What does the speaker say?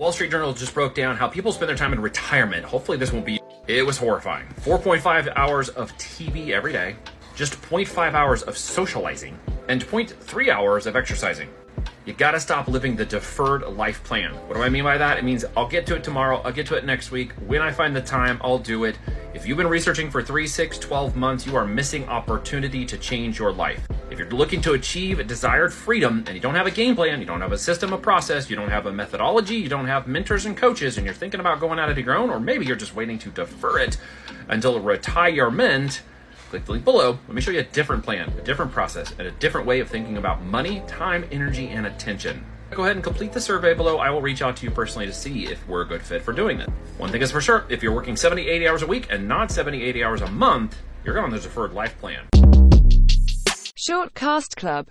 Wall Street Journal just broke down how people spend their time in retirement. Hopefully, this won't be. It was horrifying. 4.5 hours of TV every day, just 0.5 hours of socializing, and 0.3 hours of exercising. You gotta stop living the deferred life plan. What do I mean by that? It means I'll get to it tomorrow, I'll get to it next week. When I find the time, I'll do it. If you've been researching for 3, 6, 12 months, you are missing opportunity to change your life. If you're looking to achieve desired freedom and you don't have a game plan, you don't have a system of process, you don't have a methodology, you don't have mentors and coaches, and you're thinking about going out it your own, or maybe you're just waiting to defer it until retirement, click the link below. Let me show you a different plan, a different process, and a different way of thinking about money, time, energy, and attention. Go ahead and complete the survey below. I will reach out to you personally to see if we're a good fit for doing it. One thing is for sure if you're working 70, 80 hours a week and not 70, 80 hours a month, you're going on the deferred life plan. Short Cast Club